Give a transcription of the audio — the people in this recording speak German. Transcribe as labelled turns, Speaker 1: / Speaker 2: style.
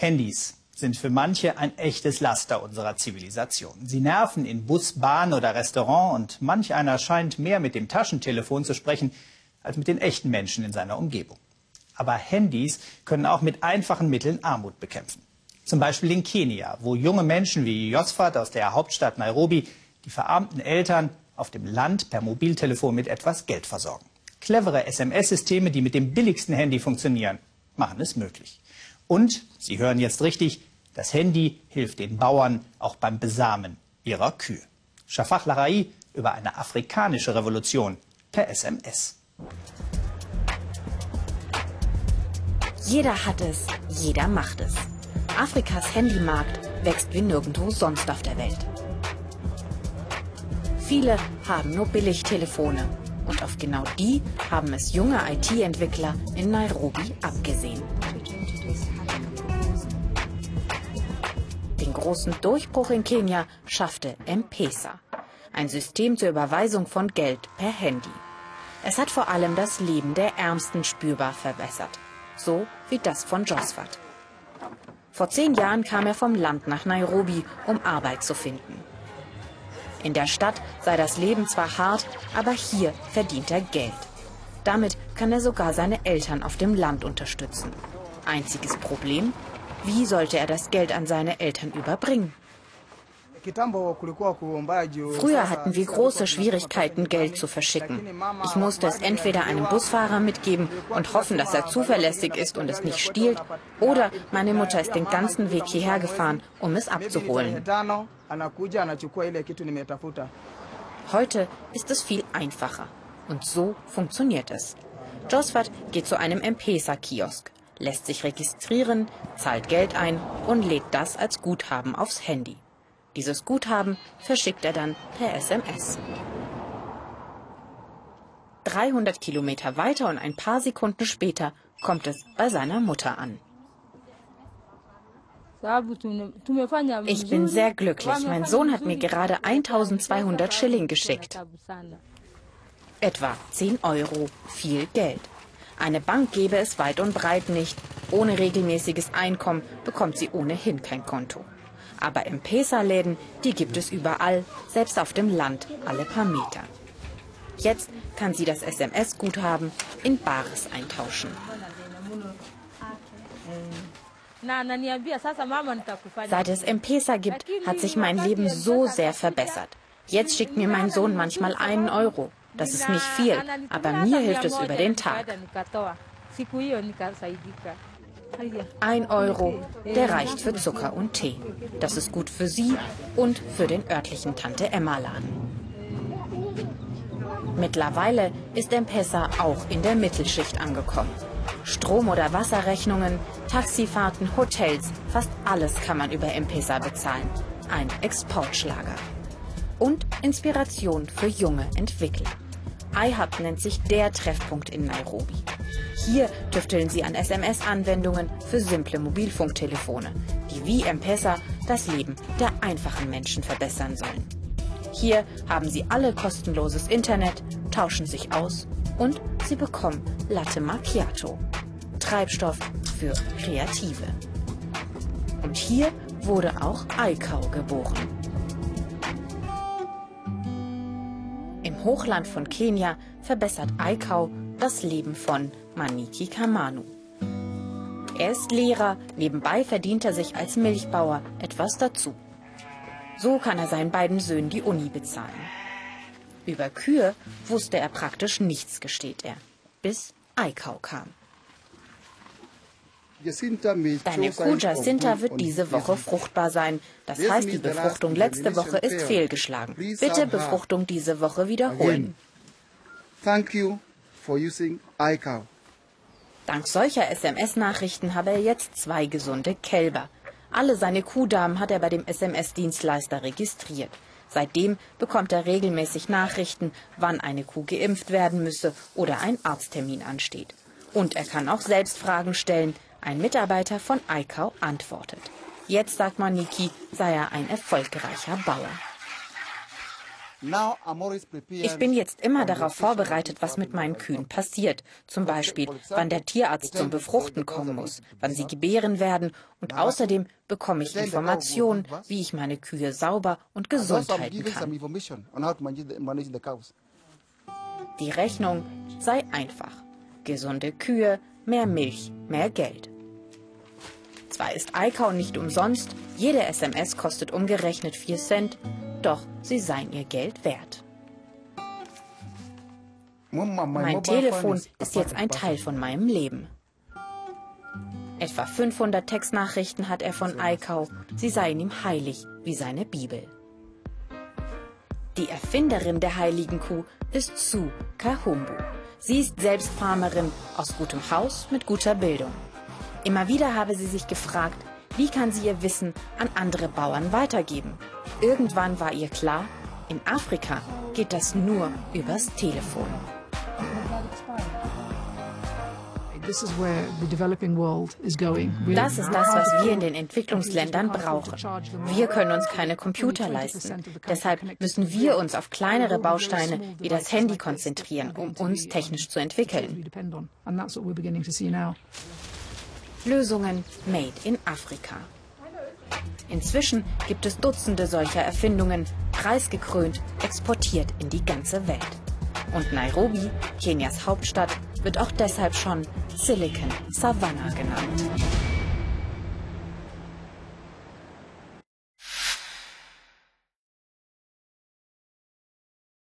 Speaker 1: Handys sind für manche ein echtes Laster unserer Zivilisation. Sie nerven in Bus, Bahn oder Restaurant und manch einer scheint mehr mit dem Taschentelefon zu sprechen als mit den echten Menschen in seiner Umgebung. Aber Handys können auch mit einfachen Mitteln Armut bekämpfen. Zum Beispiel in Kenia, wo junge Menschen wie Josfat aus der Hauptstadt Nairobi die verarmten Eltern auf dem Land per Mobiltelefon mit etwas Geld versorgen. Clevere SMS-Systeme, die mit dem billigsten Handy funktionieren, machen es möglich. Und, Sie hören jetzt richtig, das Handy hilft den Bauern auch beim Besamen ihrer Kühe. Shafak Larai über eine afrikanische Revolution per SMS.
Speaker 2: Jeder hat es, jeder macht es. Afrikas Handymarkt wächst wie nirgendwo sonst auf der Welt. Viele haben nur Billigtelefone und auf genau die haben es junge IT-Entwickler in Nairobi abgesehen. Großen Durchbruch in Kenia schaffte M-Pesa, ein System zur Überweisung von Geld per Handy. Es hat vor allem das Leben der Ärmsten spürbar verbessert, so wie das von Josfat. Vor zehn Jahren kam er vom Land nach Nairobi, um Arbeit zu finden. In der Stadt sei das Leben zwar hart, aber hier verdient er Geld. Damit kann er sogar seine Eltern auf dem Land unterstützen. Einziges Problem, wie sollte er das Geld an seine Eltern überbringen? Früher hatten wir große Schwierigkeiten, Geld zu verschicken. Ich musste es entweder einem Busfahrer mitgeben und hoffen, dass er zuverlässig ist und es nicht stiehlt, oder meine Mutter ist den ganzen Weg hierher gefahren, um es abzuholen. Heute ist es viel einfacher. Und so funktioniert es. Josfat geht zu einem M-Pesa-Kiosk, lässt sich registrieren, zahlt Geld ein und lädt das als Guthaben aufs Handy. Dieses Guthaben verschickt er dann per SMS. 300 Kilometer weiter und ein paar Sekunden später kommt es bei seiner Mutter an. Ich bin sehr glücklich. Mein Sohn hat mir gerade 1200 Schilling geschickt. Etwa 10 Euro, viel Geld. Eine Bank gebe es weit und breit nicht. Ohne regelmäßiges Einkommen bekommt sie ohnehin kein Konto. Aber M-Pesa-Läden, die gibt es überall, selbst auf dem Land, alle paar Meter. Jetzt kann sie das SMS-Guthaben in Bares eintauschen. Seit es M-Pesa gibt, hat sich mein Leben so sehr verbessert. Jetzt schickt mir mein Sohn manchmal einen Euro. Das ist nicht viel, aber mir hilft es über den Tag. Ein Euro, der reicht für Zucker und Tee. Das ist gut für Sie und für den örtlichen Tante-Emma-Laden. Mittlerweile ist M-Pesa auch in der Mittelschicht angekommen. Strom- oder Wasserrechnungen, Taxifahrten, Hotels, fast alles kann man über M-Pesa bezahlen. Ein Exportschlager. Und Inspiration für junge Entwickler. iHub nennt sich der Treffpunkt in Nairobi. Hier tüfteln sie an SMS-Anwendungen für simple Mobilfunktelefone, die wie M-Pesa das Leben der einfachen Menschen verbessern sollen. Hier haben sie alle kostenloses Internet, tauschen sich aus und sie bekommen Latte Macchiato. Treibstoff für Kreative. Und hier wurde auch Aikau geboren. Hochland von Kenia verbessert Aikau das Leben von Maniki Kamanu. Er ist Lehrer, nebenbei verdient er sich als Milchbauer etwas dazu. So kann er seinen beiden Söhnen die Uni bezahlen. Über Kühe wusste er praktisch nichts, gesteht er, bis Aikau kam. Deine Kuh Jacinta wird diese Woche fruchtbar sein. Das heißt, die Befruchtung letzte Woche ist fehlgeschlagen. Bitte Befruchtung diese Woche wiederholen. Thank you for using iCow. Dank solcher SMS-Nachrichten habe er jetzt zwei gesunde Kälber. Alle seine Kuhdamen hat er bei dem SMS-Dienstleister registriert. Seitdem bekommt er regelmäßig Nachrichten, wann eine Kuh geimpft werden müsse oder ein Arzttermin ansteht. Und er kann auch selbst Fragen stellen. Ein Mitarbeiter von iCow antwortet. Jetzt sagt Maniki, sei er ein erfolgreicher Bauer. Ich bin jetzt immer darauf vorbereitet, was mit meinen Kühen passiert. Zum Beispiel, wann der Tierarzt zum Befruchten kommen muss, wann sie gebären werden. Und außerdem bekomme ich Informationen, wie ich meine Kühe sauber und gesund halten kann. Die Rechnung sei einfach. Gesunde Kühe, mehr Milch, mehr Geld. Zwar ist iCow nicht umsonst, jede SMS kostet umgerechnet 4 Cent, doch sie seien ihr Geld wert. Mein Telefon ist jetzt ein Teil von meinem Leben. Etwa 500 Textnachrichten hat er von iCow, sie seien ihm heilig wie seine Bibel. Die Erfinderin der heiligen Kuh ist Sue Kahumbu. Sie ist selbst Farmerin aus gutem Haus mit guter Bildung. Immer wieder habe sie sich gefragt, wie kann sie ihr Wissen an andere Bauern weitergeben. Irgendwann war ihr klar, in Afrika geht das nur übers Telefon. Das ist das, was wir in den Entwicklungsländern brauchen. Wir können uns keine Computer leisten. Deshalb müssen wir uns auf kleinere Bausteine wie das Handy konzentrieren, um uns technisch zu entwickeln. Lösungen made in Afrika. Inzwischen gibt es Dutzende solcher Erfindungen, preisgekrönt, exportiert in die ganze Welt. Und Nairobi, Kenias Hauptstadt, wird auch deshalb schon Silicon Savannah genannt.